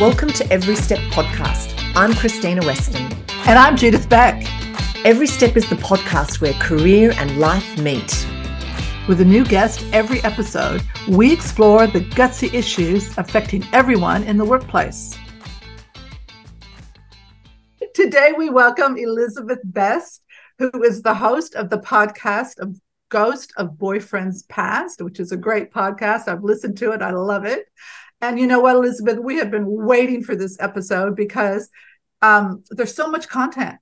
Welcome to Every Step Podcast. I'm Krystyna Weston. And I'm Judith Beck. Every Step is the podcast where career and life meet. With a new guest every episode, we explore the gutsy issues affecting everyone in the workplace. Today, we welcome Elizabeth Best, who is the host of the podcast of Ghost of Boyfriends Past, which is a great podcast. I've listened to it, I love it. And you know what, Elizabeth, we have been waiting for this episode because um, there's so much content.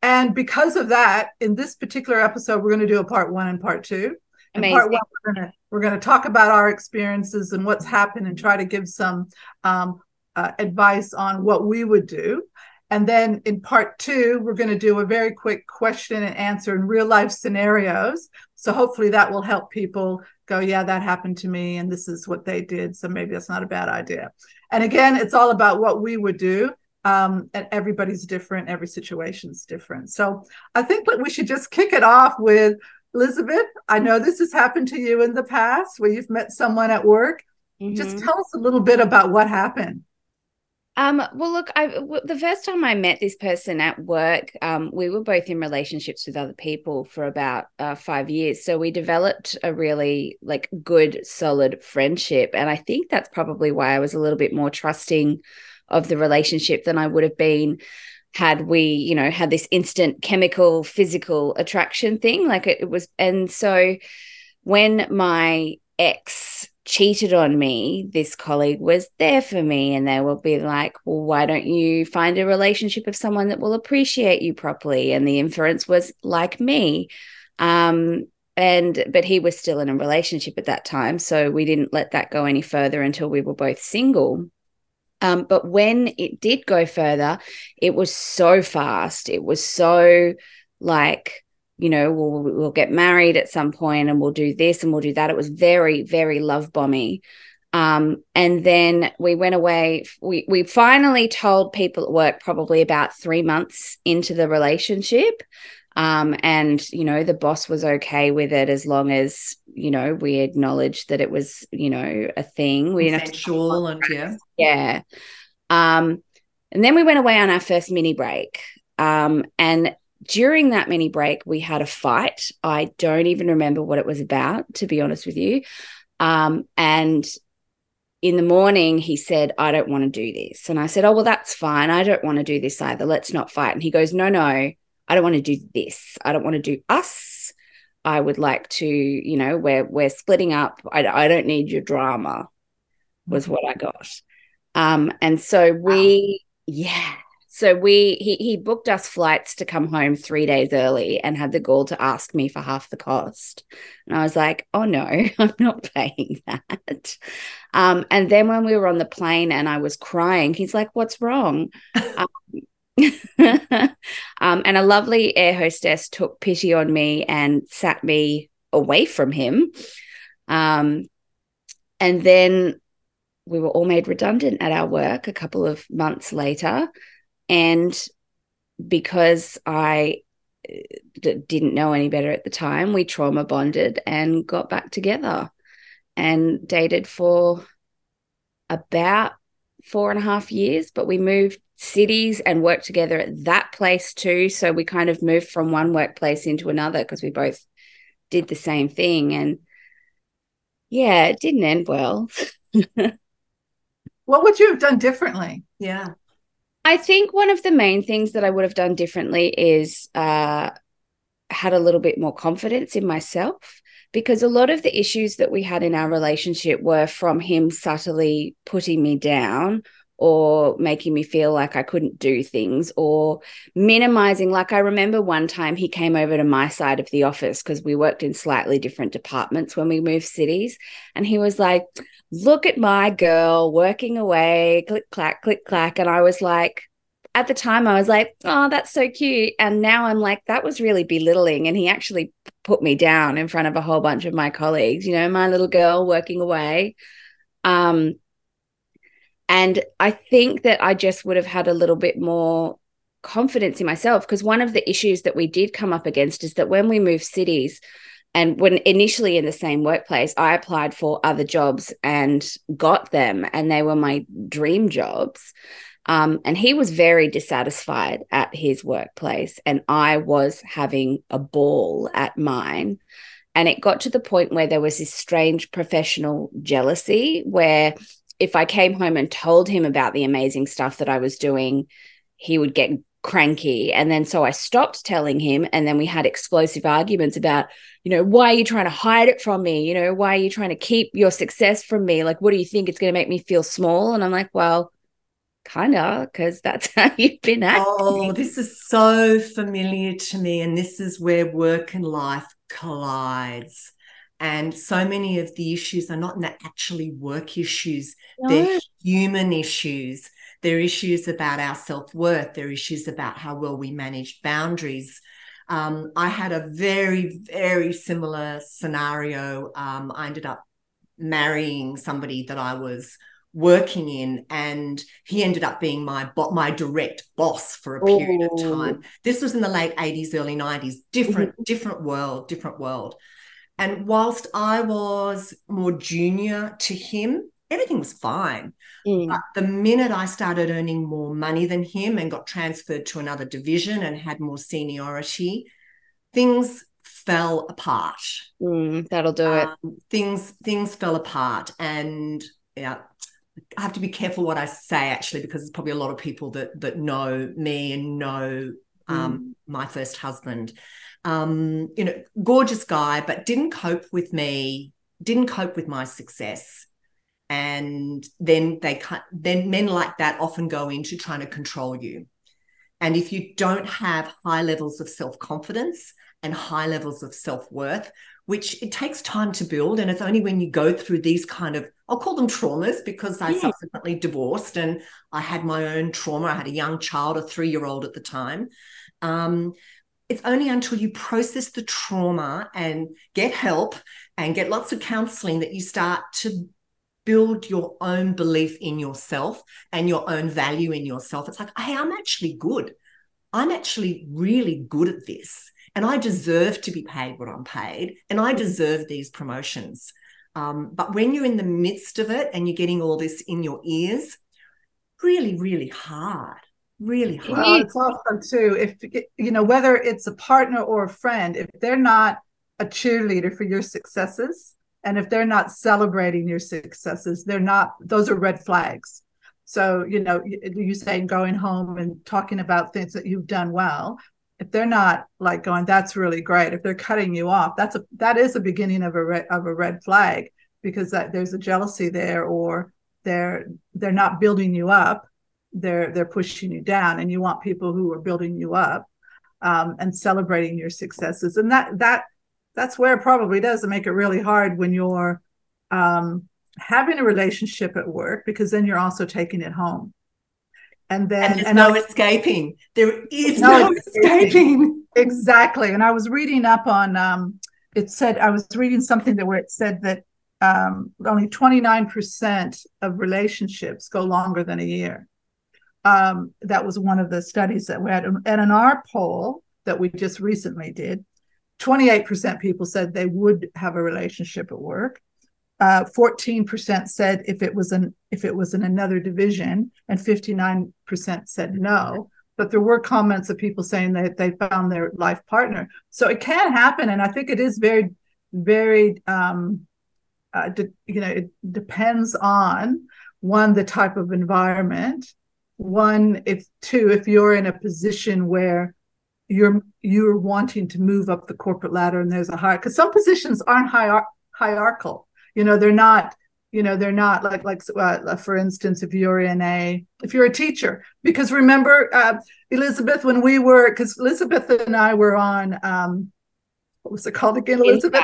And because of that, in this particular episode, we're going to do a part one and part two. And part one, we're going to we're going to talk about our experiences and what's happened, and try to give some um, uh, advice on what we would do. And then in part two, we're going to do a very quick question and answer in real life scenarios. So hopefully that will help people go, yeah, that happened to me, and this is what they did. So maybe that's not a bad idea. And again, it's all about what we would do. Um, and everybody's different, every situation's different. So I think that we should just kick it off with Elizabeth. I know this has happened to you in the past where you've met someone at work. Mm-hmm. Just tell us a little bit about what happened. Um, well, look, I w- the first time I met this person at work, um, we were both in relationships with other people for about uh, five years. So we developed a really like good, solid friendship, and I think that's probably why I was a little bit more trusting of the relationship than I would have been had we, you know, had this instant chemical, physical attraction thing. Like it, it was, and so when my ex cheated on me, this colleague was there for me. And they will be like, well, why don't you find a relationship of someone that will appreciate you properly? And the inference was like me. Um, and but he was still in a relationship at that time. So we didn't let that go any further until we were both single. Um, but when it did go further, it was so fast. It was so like, you know, we'll, we'll get married at some point and we'll do this and we'll do that. It was very, very love bomby. Um, and then we went away. We we finally told people at work probably about three months into the relationship. Um, and you know, the boss was okay with it as long as, you know, we acknowledged that it was, you know, a thing. We didn't have to and yeah. Yeah. Um, and then we went away on our first mini break. Um, and during that mini break, we had a fight. I don't even remember what it was about, to be honest with you. Um, and in the morning, he said, I don't want to do this. And I said, Oh, well, that's fine. I don't want to do this either. Let's not fight. And he goes, No, no, I don't want to do this. I don't want to do us. I would like to, you know, we're we're splitting up. I, I don't need your drama, was what I got. Um, and so we, wow. yeah, so we he he booked us flights to come home three days early and had the gall to ask me for half the cost. And I was like, oh no, I'm not paying that. Um, and then when we were on the plane and I was crying, he's like, what's wrong? um, um, and a lovely air hostess took pity on me and sat me away from him. Um, and then we were all made redundant at our work a couple of months later. And because I uh, didn't know any better at the time, we trauma bonded and got back together and dated for about four and a half years. But we moved cities and worked together at that place too. So we kind of moved from one workplace into another because we both did the same thing. And yeah, it didn't end well. what would you have done differently? Yeah. I think one of the main things that I would have done differently is uh, had a little bit more confidence in myself because a lot of the issues that we had in our relationship were from him subtly putting me down or making me feel like I couldn't do things or minimizing. Like, I remember one time he came over to my side of the office because we worked in slightly different departments when we moved cities. And he was like, look at my girl working away, click, clack, click, clack. And I was like, at the time, I was like, oh, that's so cute. And now I'm like, that was really belittling. And he actually put me down in front of a whole bunch of my colleagues, you know, my little girl working away. Um, and I think that I just would have had a little bit more confidence in myself because one of the issues that we did come up against is that when we moved cities, and when initially in the same workplace, I applied for other jobs and got them, and they were my dream jobs. Um, and he was very dissatisfied at his workplace, and I was having a ball at mine. And it got to the point where there was this strange professional jealousy where if I came home and told him about the amazing stuff that I was doing, he would get cranky. And then so I stopped telling him. And then we had explosive arguments about, you know, why are you trying to hide it from me? You know, why are you trying to keep your success from me? Like, what do you think? It's going to make me feel small? And I'm like, well, kind of, because that's how you've been acting. Oh, this is so familiar to me. And this is where work and life collides. And so many of the issues are not actually work issues, no. they're human issues They're issues about our self worth. they're issues about how well we manage boundaries. Um, I had a very, very similar scenario. Um, I ended up marrying somebody that I was working in, and he ended up being my bo- my direct boss for a period of time. This was in the late eighties, early nineties. Different, mm-hmm. different world, different world. And whilst I was more junior to him, everything was fine. Mm. But the minute I started earning more money than him and got transferred to another division and had more seniority, things fell apart. Mm, that'll do um, it. Things things fell apart, and yeah, I have to be careful what I say actually because there's probably a lot of people that that know me and know um, mm. my first husband. Um, you know, gorgeous guy, but didn't cope with me. Didn't cope with my success and then they cut then men like that often go into trying to control you and if you don't have high levels of self-confidence and high levels of self-worth which it takes time to build and it's only when you go through these kind of i'll call them traumas because i yeah. subsequently divorced and i had my own trauma i had a young child a three-year-old at the time um, it's only until you process the trauma and get help and get lots of counseling that you start to build your own belief in yourself and your own value in yourself. It's like, hey, I'm actually good. I'm actually really good at this. And I deserve to be paid what I'm paid. And I deserve these promotions. Um, but when you're in the midst of it and you're getting all this in your ears, really, really hard. Really hard. Well, it's often too, if you know, whether it's a partner or a friend, if they're not a cheerleader for your successes, and if they're not celebrating your successes they're not those are red flags. So you know you saying going home and talking about things that you've done well. If they're not like going that's really great if they're cutting you off that's a that is a beginning of a red, of a red flag because that there's a jealousy there or they're they're not building you up they're they're pushing you down and you want people who are building you up um, and celebrating your successes and that that that's where it probably does make it really hard when you're um, having a relationship at work because then you're also taking it home. And then and there's and no I, escaping. There is no, no escaping. escaping. Exactly. And I was reading up on um, it said I was reading something that where it said that um, only 29% of relationships go longer than a year. Um, that was one of the studies that we had. And in our poll that we just recently did, 28% people said they would have a relationship at work. Uh, 14% said if it was an if it was in another division, and 59% said no. But there were comments of people saying that they found their life partner. So it can happen, and I think it is very, very, um, uh, de- you know, it depends on one the type of environment, one if two if you're in a position where you're you're wanting to move up the corporate ladder and there's a high because some positions aren't hier- hierarchical. You know they're not you know they're not like like uh, for instance if you're in a if you're a teacher because remember uh, elizabeth when we were because elizabeth and i were on um what was it called again elizabeth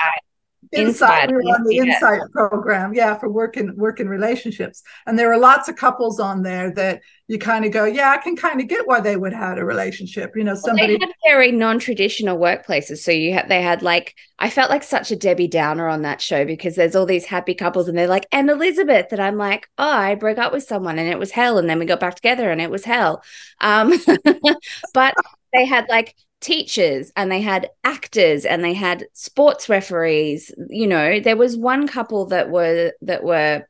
Insight. We were on the. Insight program, yeah, for working working relationships, and there were lots of couples on there that you kind of go, yeah, I can kind of get why they would have a relationship. You know, somebody well, they had very non traditional workplaces, so you had they had like I felt like such a Debbie Downer on that show because there's all these happy couples, and they're like, and Elizabeth, and I'm like, oh, I broke up with someone and it was hell, and then we got back together and it was hell, um, but they had like teachers and they had actors and they had sports referees. You know there was one couple that were that were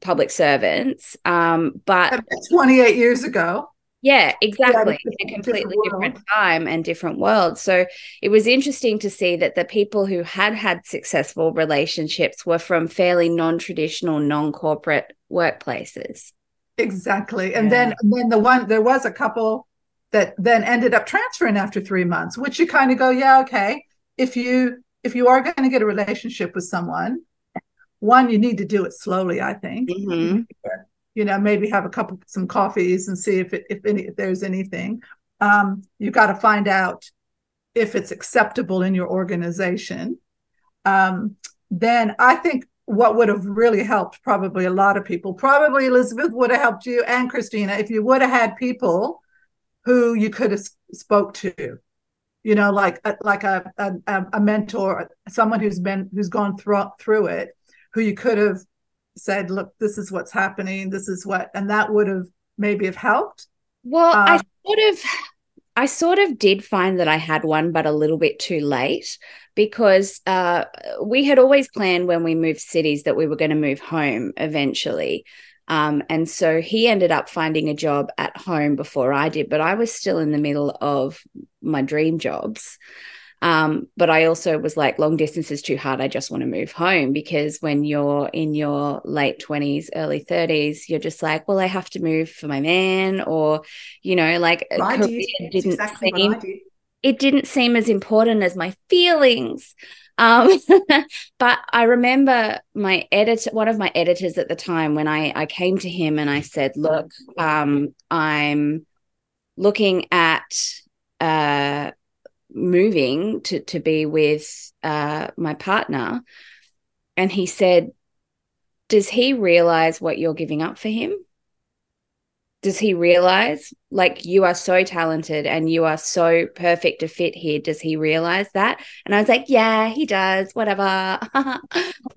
public servants um but 28 years ago. Yeah exactly. Yeah, a completely different, different, time and different world. So it was interesting to see that the people who had had successful relationships were from fairly non-traditional non-corporate workplaces. Exactly. And yeah. then and then the one there was a couple that then ended up transferring after three months, which you kind of go, yeah, okay. If you if you are going to get a relationship with someone, one, you need to do it slowly, I think. Mm-hmm. You know, maybe have a couple some coffees and see if it, if any if there's anything. Um, you got to find out if it's acceptable in your organization. Um, then I think what would have really helped probably a lot of people, probably Elizabeth would have helped you and Krystyna if you would have had people who you could have spoke to. You know like like a, a, a mentor someone who's been who's gone through through it who you could have said look this is what's happening. This is what and that would have maybe have helped. Well i um, sort of i sort of did find that i had one but a little bit too late because uh, we had always planned when we moved cities that we were going to move home eventually um, and so he ended up finding a job at home before I did, but I was still in the middle of my dream jobs. Um, but I also was like, long distance is too hard. I just want to move home because when you're in your late 20s, early 30s, you're just like, well, I have to move for my man, or, you know, like I did. didn't exactly seem, did. it didn't seem as important as my feelings. Um, but I remember my editor, one of my editors at the time, when I, I came to him and I said, Look, um, I'm looking at uh, moving to, to be with uh, my partner. And he said, Does he realize what you're giving up for him? Does he realize like you are so talented and you are so perfect to fit here does he realize that? And i was like yeah he does whatever.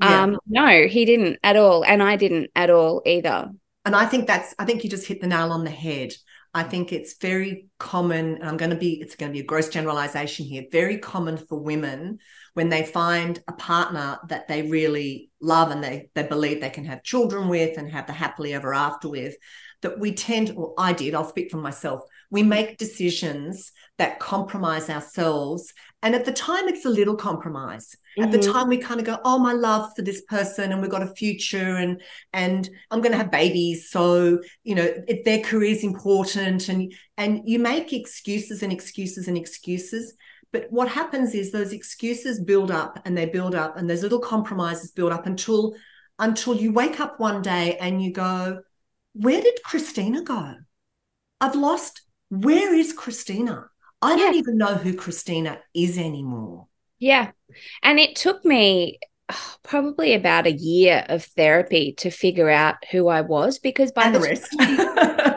Yeah. um no he didn't at all and i didn't at all either. And i think that's i think you just hit the nail on the head. I think it's very common and i'm going to be it's going to be a gross generalization here very common for women when they find a partner that they really love and they they believe they can have children with and have the happily ever after with that we tend, or I did, I'll speak for myself, we make decisions that compromise ourselves. And at the time, it's a little compromise. Mm-hmm. At the mm-hmm. time, we kind of go, "Oh, my love for this person, and we've got a future, and and I'm going to have babies, so you know it, their career is important." And and you make excuses and excuses and excuses. But what happens is those excuses build up and they build up, and those little compromises build up until until you wake up one day and you go, where did Krystyna go? I've lost. Where is Krystyna? I don't even know who Krystyna is anymore. Yeah. And it took me oh, probably about a year of therapy to figure out who I was because by and the, the rest.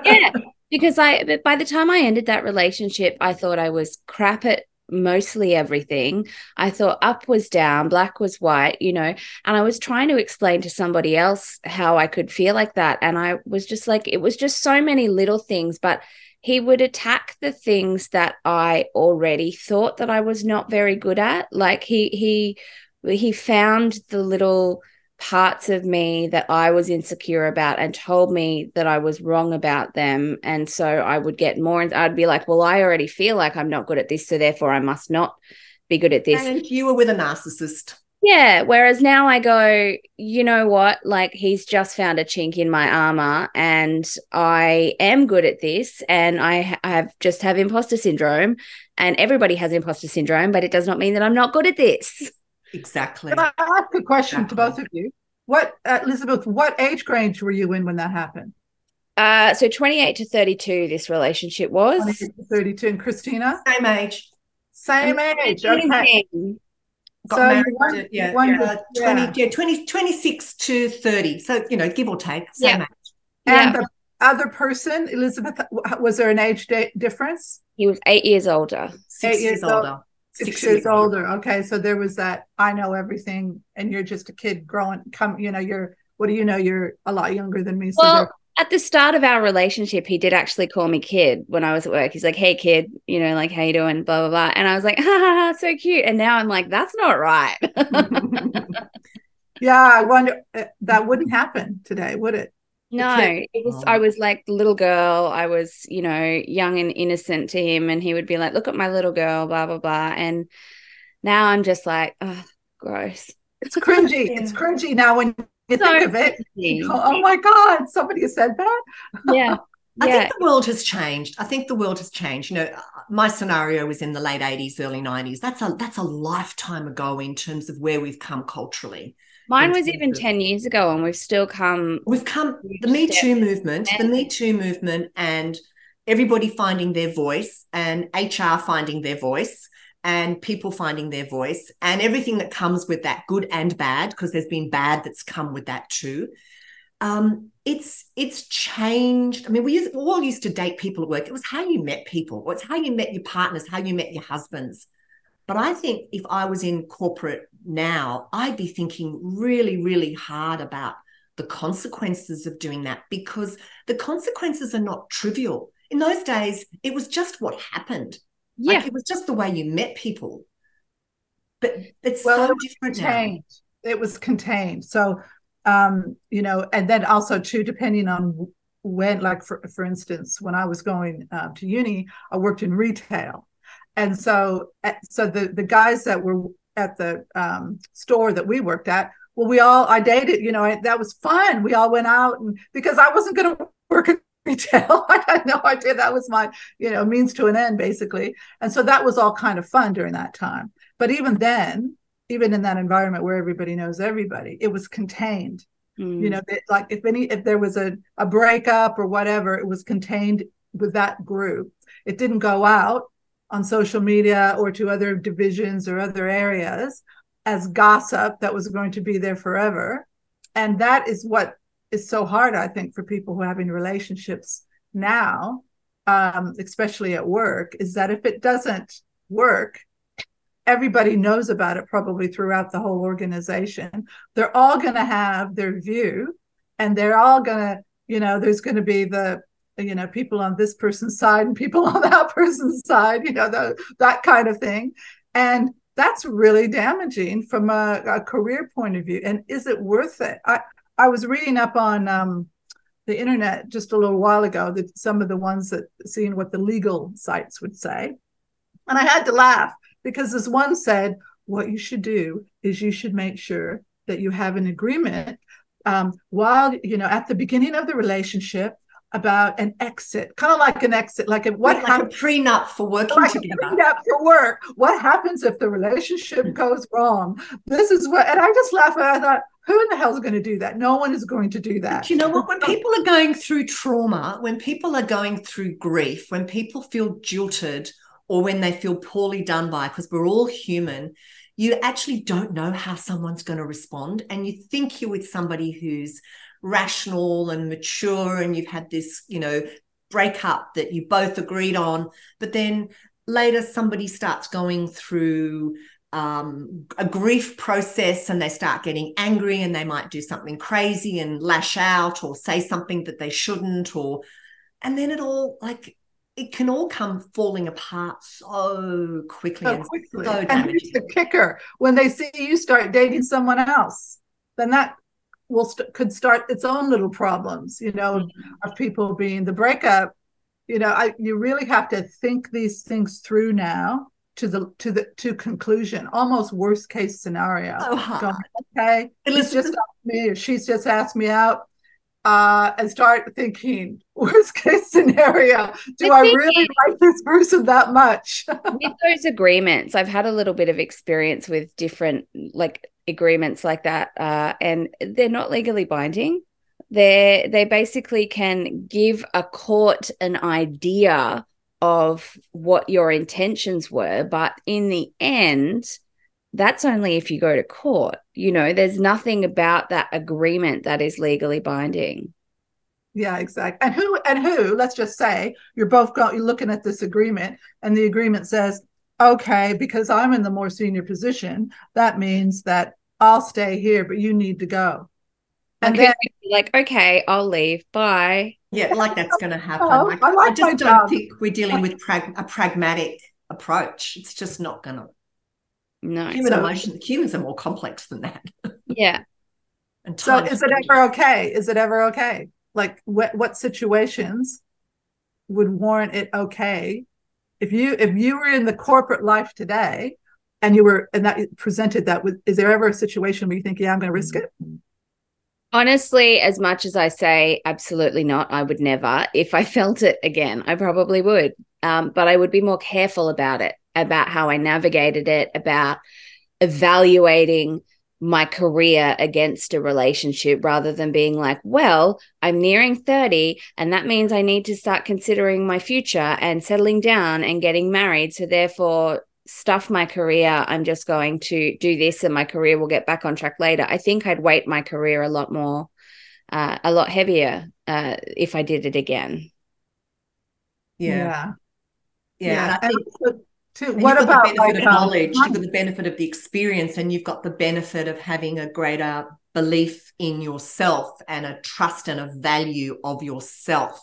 yeah. Because I by the time I ended that relationship, I thought I was crap at mostly everything. I thought up was down, black was white, you know, and I was trying to explain to somebody else how I could feel like that. And I was just like, it was just so many little things, but he would attack the things that I already thought that I was not very good at. Like he, he, he found the little parts of me that I was insecure about and told me that I was wrong about them. And so I would get more, and I'd be like, well, I already feel like I'm not good at this. So therefore, I must not be good at this. And you were with a narcissist. Yeah. Whereas now I go, you know what? Like he's just found a chink in my armor and I am good at this. And I, I have just have imposter syndrome. And everybody has imposter syndrome, but it does not mean that I'm not good at this. Exactly. Can I ask a question exactly. to both of you? What, uh, Elizabeth, what age range were you in when that happened? Uh, so 28 to 32, this relationship was. 28 to 32. And Krystyna? Same age. Same age. Okay. Got so married, yeah, yeah, 20, yeah. yeah 20, 26 to 30. So, you know, give or take, same yeah. age. And yeah. the other person, Elizabeth, was there an age difference? He was eight years older. Six eight years, years older six years older. Okay, so there was that. I know everything, and you're just a kid growing. Come, you know, you're. What do you know? You're a lot younger than me. So well, at the start of our relationship, he did actually call me kid when I was at work. He's like, "Hey, kid, you know, like how you doing?" Blah blah blah. And I was like, "Ha ha ha, so cute." And now I'm like, "That's not right." yeah, I wonder uh, that wouldn't happen today, would it? No, it was. Oh. I was like the little girl. I was, you know, young and innocent to him, and he would be like, "Look at my little girl," blah blah blah. And now I'm just like, oh, gross. It's cringy. yeah. It's cringy now when you so think of it. oh my God, somebody said that. Yeah. I think the world has changed. I think the world has changed. You know, my scenario was in the late 80s, early 90s. That's a that's a lifetime ago in terms of where we've come culturally. Mine was even 10 years ago, and we've still come. We've come the Me Too movement, the Me Too movement, and everybody finding their voice and HR finding their voice and people finding their voice and everything that comes with that, good and bad, because there's been bad that's come with that too. Um, it's it's changed. I mean, we, used, we all used to date people at work. It was how you met people. It's how you met your partners, how you met your husbands. But I think if I was in corporate now, I'd be thinking really, really hard about the consequences of doing that because the consequences are not trivial. In those days, it was just what happened. Yeah. Like it was just the way you met people. But it's well, so it different contained. now. It was contained. So um, you know, and then also too, depending on when, like for for instance, when I was going uh, to uni, I worked in retail, and so eh, so the the guys that were at the um, store that we worked at, well, we all I dated, you know, I, that was fun. We all went out and because I wasn't going to work in retail. I had no idea that was my, you know, means to an end, basically. And so that was all kind of fun during that time. But even then, even in that environment where everybody knows everybody, it was contained. Mm. You know, it, like if any, if there was a, a breakup or whatever, it was contained with that group. It didn't go out on social media or to other divisions or other areas as gossip that was going to be there forever. And that is what is so hard, I think, for people who are having relationships now, um, especially at work, is that if it doesn't work, everybody knows about it probably throughout the whole organization. They're all going to have their view, and they're all going to, you know, there's going to be the you know people on this person's side and people on that person's side you know the, that kind of thing. And that's really damaging from a, a, career point of view. And is it worth it? I I was reading up on um, the internet just a little while ago that some of the ones that seeing what the legal sites would say, and I had to laugh because this one said what you should do is you should make sure that you have an agreement um, while you know at the beginning of the relationship about an exit, kind of like an exit, like a, what like a prenup for working like together. prenup for work. What happens if the relationship goes wrong? This is what, and I just laughed. And I thought, who in the hell is going to do that? No one is going to do that. But you know what? When people are going through trauma, when people are going through grief, when people feel jilted or when they feel poorly done by, because we're all human, you actually don't know how someone's going to respond. And you think you're with somebody who's rational and mature and you've had this, you know, breakup that you both agreed on. But then later somebody starts going through um, a grief process and they start getting angry and they might do something crazy and lash out or say something that they shouldn't or and then it all like it can all come falling apart so quickly so and quickly. So and here's the kicker. When they see you start dating someone else then that will st- could start its own little problems you know mm-hmm. of people being the breakup. You know I, you really have to think these things through now to the to the to conclusion almost worst case scenario. Oh, Going, okay? Just asked me or she's just asked me out uh, and start thinking worst case scenario. Do i, I really like this person that much? With those agreements i've had a little bit of experience with different like agreements like that uh, and they're not legally binding they they basically can give a court an idea of what your intentions were. But in the end, that's only if you go to court. You know, there's nothing about that agreement that is legally binding. Yeah, exactly. And who and who? Let's just say you're both go, you're looking at this agreement, and the agreement says, "Okay, because I'm in the more senior position, that means that I'll stay here, but you need to go." And then like, okay, I'll leave. Bye. Yeah, like that's going to happen. Oh, like, I, like I, just don't job. think we're dealing with prag- a pragmatic approach. It's just not going to. No, human so, emotion. Humans are more complex than that. Yeah. and so, is it ever okay? Is it ever okay? Like, what what situations would warrant it okay if you if you were in the corporate life today and you were and that presented that with is there ever a situation where you think yeah i'm going to risk it? Honestly as much as i say absolutely not. I would never. If i felt it again i probably would. Um, but i would be more careful about it about how i navigated it about evaluating my career against a relationship rather than being like, well, I'm nearing 30 and that means I need to start considering my future and settling down and getting married. So therefore, stuff my career. I'm just going to do this and my career will get back on track later. I think I'd weight my career a lot more, uh, a lot heavier uh, if I did it again. Yeah. Yeah. yeah. yeah. Too. what about the benefit like, of knowledge? Um, you've got the benefit of the experience, and you've got the benefit of having a greater belief in yourself and a trust and a value of yourself.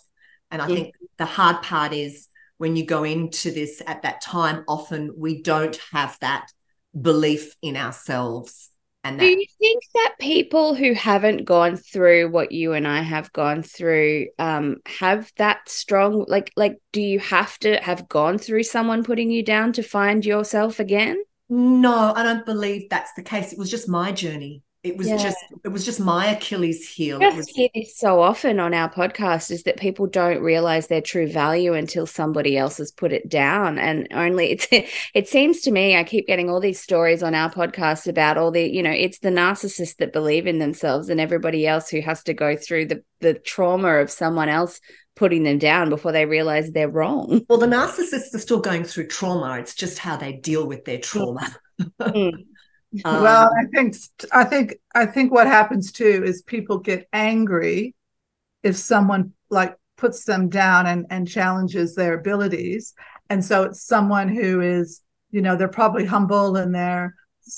And I yeah. think the hard part is when you go into this at that time, often we don't have that belief in ourselves. And that- do you think that people who haven't gone through what you and I have gone through um, have that strong like like do you have to have gone through someone putting you down to find yourself again? No, I don't believe that's the case. It was just my journey it was yeah. just it was just my achilles heel. Just was... hear this so often on our podcast is that people don't realize their true value until somebody else has put it down. And only it's it seems to me i keep getting all these stories on our podcast about all the you know it's the narcissists that believe in themselves and everybody else who has to go through the the trauma of someone else putting them down before they realize they're wrong. Well the narcissists are still going through trauma. It's just how they deal with their trauma. Mm. Um, well, I think I think I think what happens too is people get angry if someone like puts them down and and challenges their abilities, and so it's someone who is you know they're probably humble and they're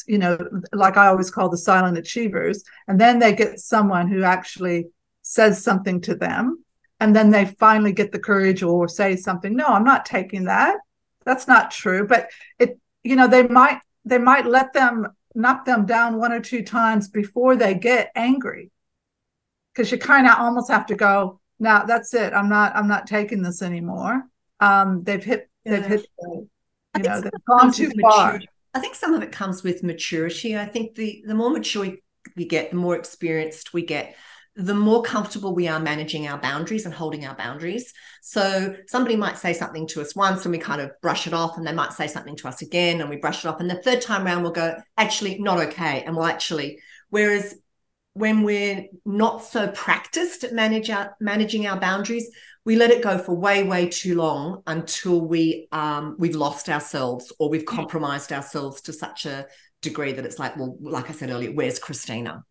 you know like I always call the silent achievers, and then they get someone who actually says something to them, and then they finally get the courage or say something. No, I'm not taking that. That's not true. But it you know they might they might let them knock them down one or two times before they get angry. Because you kind of almost have to go now that's it. I'm not i'm not taking this anymore. Um they've hit yeah. they've hit you know they've gone too far. i think some of it comes with maturity. I think the the more mature we get the more experienced we get the more comfortable we are managing our boundaries and holding our boundaries. So somebody might say something to us once and we kind of brush it off, and they might say something to us again and we brush it off. And the third time around, we'll go, actually, not okay. And we'll actually, whereas when we're not so practiced at manage our, managing our boundaries, we let it go for way, way too long until we um, we've lost ourselves or we've compromised ourselves to such a degree that it's like, well, like I said earlier, where's Krystyna?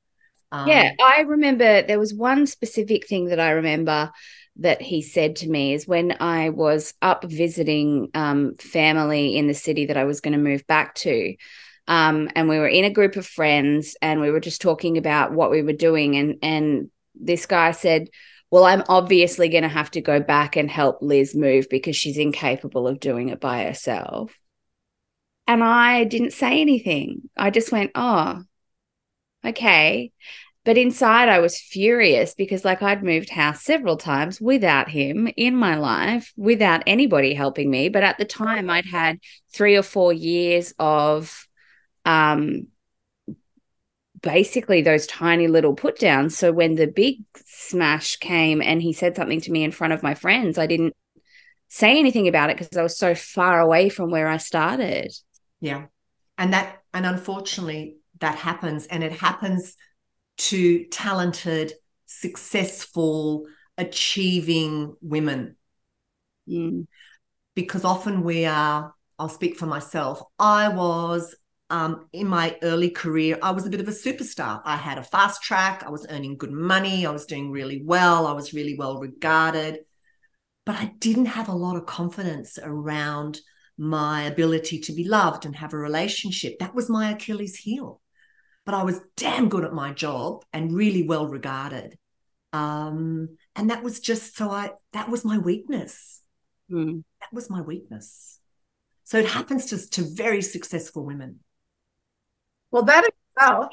Um, yeah, I remember there was one specific thing that I remember that he said to me is when I was up visiting um, family in the city that I was going to move back to. Um, and we were in a group of friends and we were just talking about what we were doing. And, and this guy said, Well, I'm obviously going to have to go back and help Liz move because she's incapable of doing it by herself. And I didn't say anything. I just went, Oh, okay. But inside, I was furious because, like, I'd moved house several times without him in my life, without anybody helping me. But at the time, I'd had three or four years of um, basically those tiny little put downs. So when the big smash came and he said something to me in front of my friends, I didn't say anything about it because I was so far away from where I started. Yeah. And that, and unfortunately, that happens. And it happens to talented, successful, achieving women. Mm. Because often we are, I'll speak for myself, I was um, in my early career, I was a bit of a superstar. I had a fast track, I was earning good money, I was doing really well, I was really well regarded. But I didn't have a lot of confidence around my ability to be loved and have a relationship. That was my Achilles heel. But I was damn good at my job and really well regarded. Um, and that was just so I that was my weakness. Mm. That was my weakness. So it happens to, to very successful women. Well, that itself,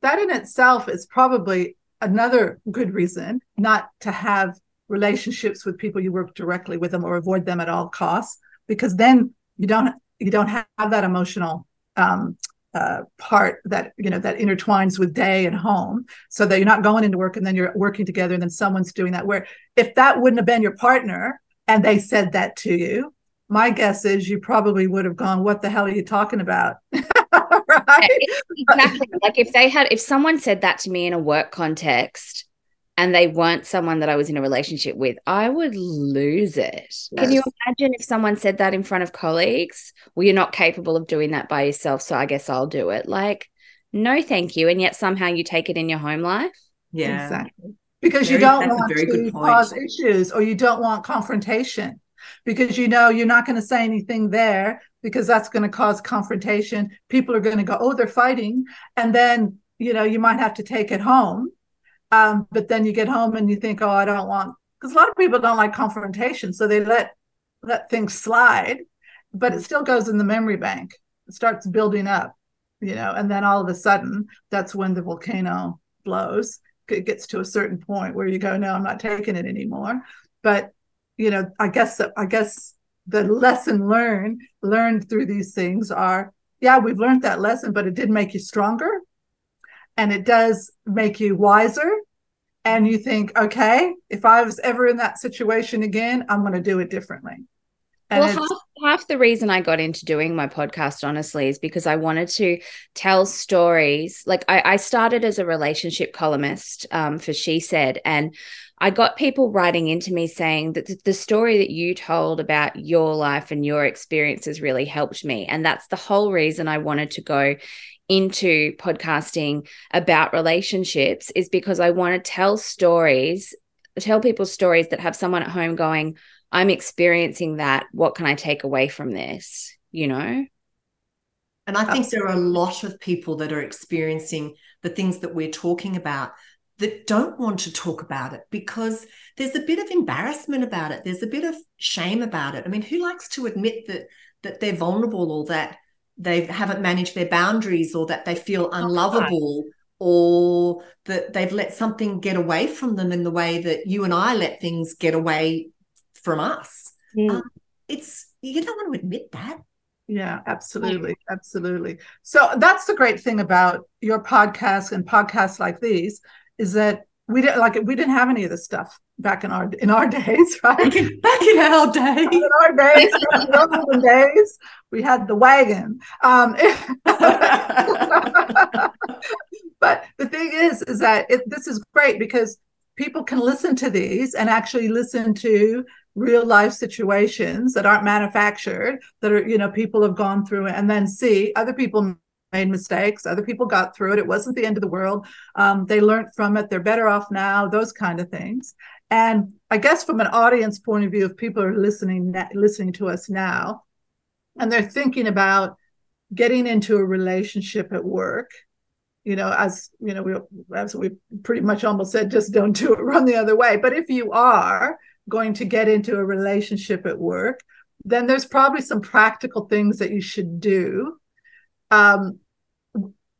that in itself is probably another good reason not to have relationships with people you work directly with them or avoid them at all costs, because then you don't you don't have that emotional um, uh, part that you know that intertwines with day and home. So that you're not going into work and then you're working together and then someone's doing that. Where if that wouldn't have been your partner and they said that to you my guess is you probably would have gone what the hell are you talking about? Right? exactly. Like if they had if someone said that to me in a work context and they weren't someone that I was in a relationship with, I would lose it. Yes. Can you imagine if someone said that in front of colleagues? Well, you're not capable of doing that by yourself, so I guess I'll do it. Like, no, thank you. And yet somehow you take it in your home life. Yeah. Exactly. Because very, you don't want to cause issues or you don't want confrontation because you know you're not going to say anything there because that's going to cause confrontation. People are going to go, oh, they're fighting. And then, you know, you might have to take it home um, but then you get home and you think, oh, I don't want because a lot of people don't like confrontation, so they let let things slide, but it still goes in the memory bank. It starts building up, you know, and then all of a sudden, that's when the volcano blows. It gets to a certain point where you go, no, I'm not taking it anymore. But you know, I guess I guess the lesson learned learned through these things are, yeah, we've learned that lesson, but it did make you stronger and it does make you wiser. And you think okay if i was ever in that situation again i'm going to do it differently. And well half, half the reason i got into doing my podcast honestly is because i wanted to tell stories. Like i, I started as a relationship columnist um, for she said and I got people writing into me saying that the story that you told about your life and your experiences really helped me. And that's the whole reason I wanted to go into podcasting about relationships is because I want to tell stories, tell people stories that have someone at home going, I'm experiencing that. What can I take away from this? You know? And I uh, think there are a lot of people that are experiencing the things that we're talking about that don't want to talk about it because there's a bit of embarrassment about it. There's a bit of shame about it. I mean, who likes to admit that that they're vulnerable or that they haven't managed their boundaries or that they feel unlovable or that they've let something get away from them in the way that you and I let things get away from us. Mm. Um, it's you don't want to admit that. Yeah, absolutely. Absolutely. So that's the great thing about your podcast and podcasts like these is that we didn't like we didn't have any of this stuff back in our in our days, right? Back in, back in our days, in our days, in days, we had the wagon. Um, but the thing is, is that it, this is great because people can listen to these and actually listen to real life situations that aren't manufactured that are you know people have gone through and then see other people made mistakes. Other people got through it. It wasn't the end of the world. Um, they learned from it. They're better off now. Those kind of things. And I guess from an audience point of view, if people are listening listening to us now, and they're thinking about getting into a relationship at work, you know, as you know, we as we pretty much almost said, just don't do it, run the other way. But if you are going to get into a relationship at work, then there's probably some practical things that you should do um,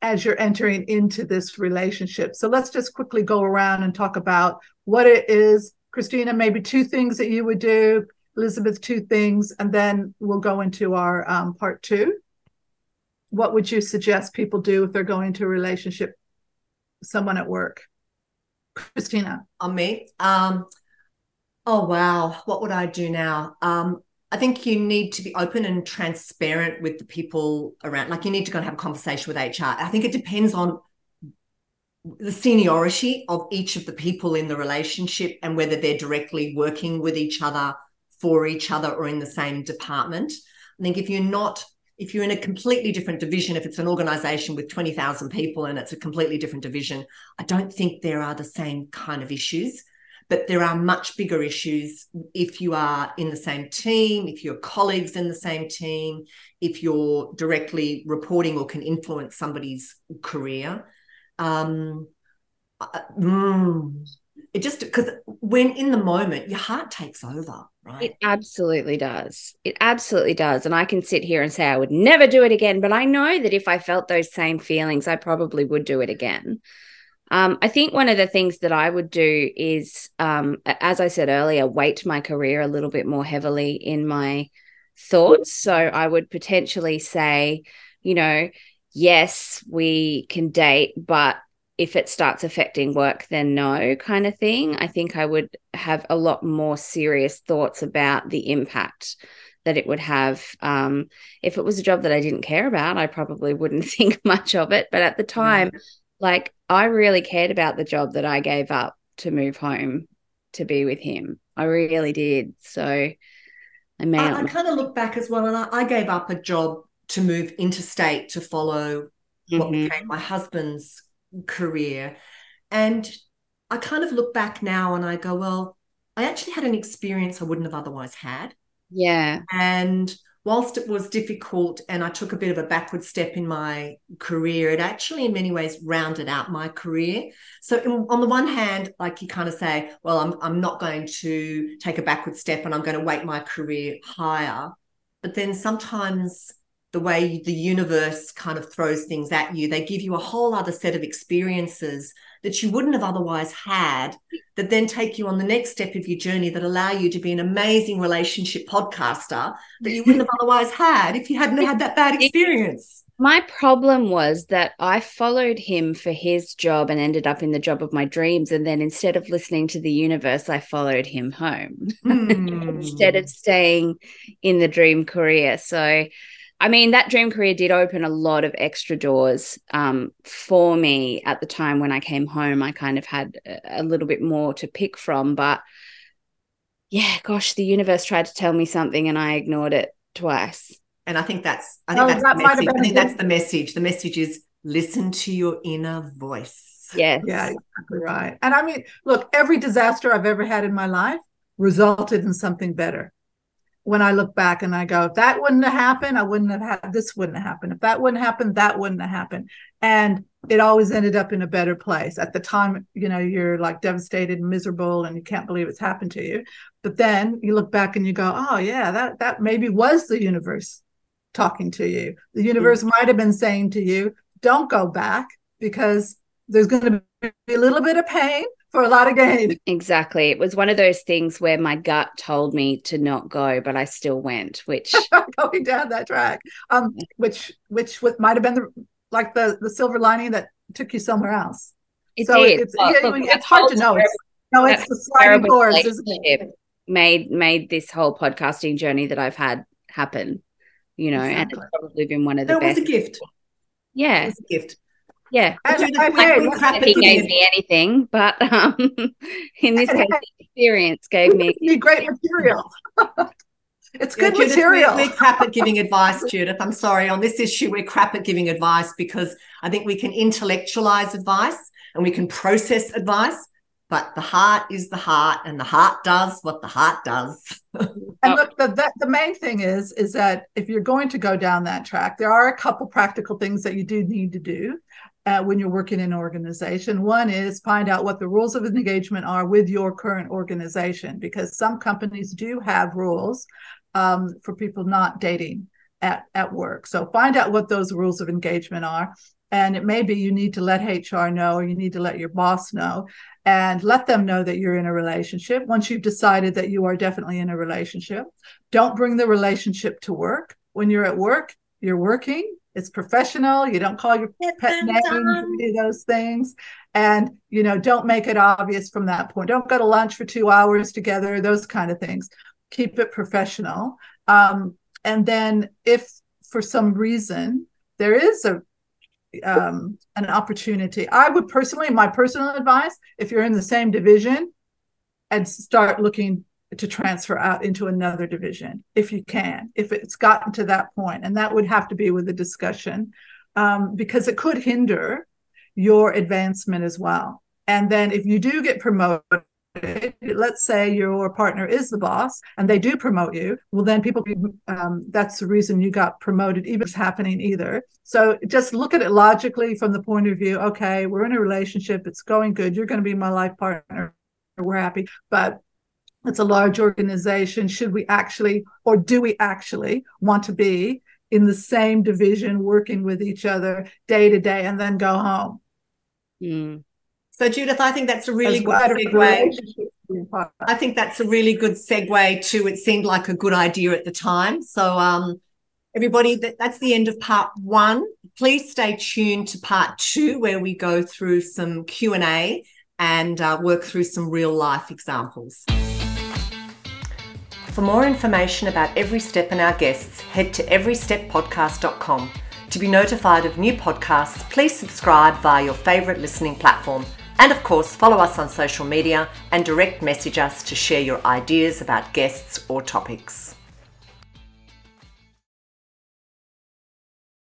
as you're entering into this relationship. So let's just quickly go around and talk about what it is. Krystyna, maybe two things that you would do. Elizabeth, two things, and then we'll go into our um, part two. What would you suggest people do if they're going to a relationship, someone at work? Krystyna. On me. Um, oh wow, what would I do now? Um, I think you need to be open and transparent with the people around. Like you need to go and have a conversation with HR. I think it depends on the seniority of each of the people in the relationship and whether they're directly working with each other for each other or in the same department. I think if you're not, if you're in a completely different division, if it's an organization with 20,000 people and it's a completely different division, I don't think there are the same kind of issues but there are much bigger issues if you are in the same team, if your colleagues in the same team, if you're directly reporting or can influence somebody's career. Um, mm, it just because when in the moment your heart takes over right? It absolutely does. It absolutely does. And i can sit here and say i would never do it again but i know that if i felt those same feelings i probably would do it again. Um, i think one of the things that i would do is um, as i said earlier weight my career a little bit more heavily in my thoughts. So i would potentially say you know yes we can date but if it starts affecting work, then no, kind of thing. I think I would have a lot more serious thoughts about the impact that it would have. Um, if it was a job that I didn't care about, I probably wouldn't think much of it. But at the time, mm. like I really cared about the job that I gave up to move home to be with him. I really did. So I may. I, I kind of look back as well, and I, I, gave up a job to move interstate to follow mm-hmm. what became my husband's career. And I kind of look back now and I go, well, I actually had an experience I wouldn't have otherwise had. Yeah. And whilst it was difficult and I took a bit of a backward step in my career, it actually, in many ways, rounded out my career. So, in, on the one hand, like you kind of say, well, I'm, I'm not going to take a backward step and I'm going to weight my career higher. But then sometimes the way the universe kind of throws things at you. They give you a whole other set of experiences that you wouldn't have otherwise had, that then take you on the next step of your journey that allow you to be an amazing relationship podcaster that you wouldn't have otherwise had if you hadn't had that bad experience. My problem was that I followed him for his job and ended up in the job of my dreams. And then instead of listening to the universe, I followed him home mm. instead of staying in the dream career. So, I mean, that dream career did open a lot of extra doors um, for me at the time when I came home. I kind of had a little bit more to pick from, but yeah, gosh, the universe tried to tell me something and I ignored it twice. And I think that's I think oh, that's that the message. I think that's the message. The message is listen to your inner voice. Yes. Yeah, exactly right. And I mean, look, every disaster I've ever had in my life resulted in something better when I look back and I go, if that wouldn't have happened, I wouldn't have had this wouldn't have happened. If that wouldn't happen, that wouldn't have happened. And it always ended up in a better place. At the time, you know, you're like devastated and miserable and you can't believe it's happened to you. But then you look back and you go, oh yeah, that that maybe was the universe talking to you. The universe mm-hmm. might have been saying to you, don't go back because there's going to be a little bit of pain for a lot of gain. Exactly. It was one of those things where my gut told me to not go, but I still went, which going down that track. Um, which which what might have been the like the the silver lining that took you somewhere else. It so did. It's, yeah, look, it's hard to know. It's, no, it's the sliding doors, isn't it? Made made this whole podcasting journey that I've had happen. You know, exactly. and it's probably been one of the that best. was a gift. Yeah, it was a gift. Yeah, I, I, he gave me anything, but um, in this case, experience gave me great material. it's good yeah, Judith, material. We're, we're crap at giving advice, Judith. I'm sorry on this issue. We're crap at giving advice because I think we can intellectualize advice and we can process advice, but the heart is the heart, and the heart does what the heart does. and look, the, the, the main thing is is that if you're going to go down that track, there are a couple practical things that you do need to do uh, when you're working in an organization. One is find out what the rules of engagement are with your current organization, because some companies do have rules um, for people not dating at, at work. So find out what those rules of engagement are. And it may be you need to let HR know, or you need to let your boss know, and let them know that you're in a relationship. Once you've decided that you are definitely in a relationship, don't bring the relationship to work. When you're at work, you're working it's professional. You don't call your pet name, do those things. And, you know, don't make it obvious from that point. Don't go to lunch for two hours together, those kind of things. Keep it professional. Um, and then if for some reason there is a um, an opportunity, I would personally, my personal advice, if you're in the same division, and start looking to transfer out into another division if you can, if it's gotten to that. And that would have to be with a discussion um, because it could hinder your advancement as well. And then if you do get promoted, let's say your partner is the boss and they do promote you well then people um, that's the reason you got promoted even if it's happening either so just look at it logically from the point of view okay we're in a relationship it's going good you're going to be my life partner we're happy but it's a large organization should we actually or do we actually want to be in the same division working with each other day to day and then go home mm. So, Judith, I think that's a really good segue. I think that's a really good segue to it seemed like a good idea at the time. So, um, everybody, that, that's the end of part one. Please stay tuned to part two, where we go through some Q and A and uh, work through some real life examples. For more information about Every Step and our guests, head to everysteppodcast.com. To be notified of new podcasts, please subscribe via your favourite listening platform and of course, follow us on social media and direct message us to share your ideas about guests or topics.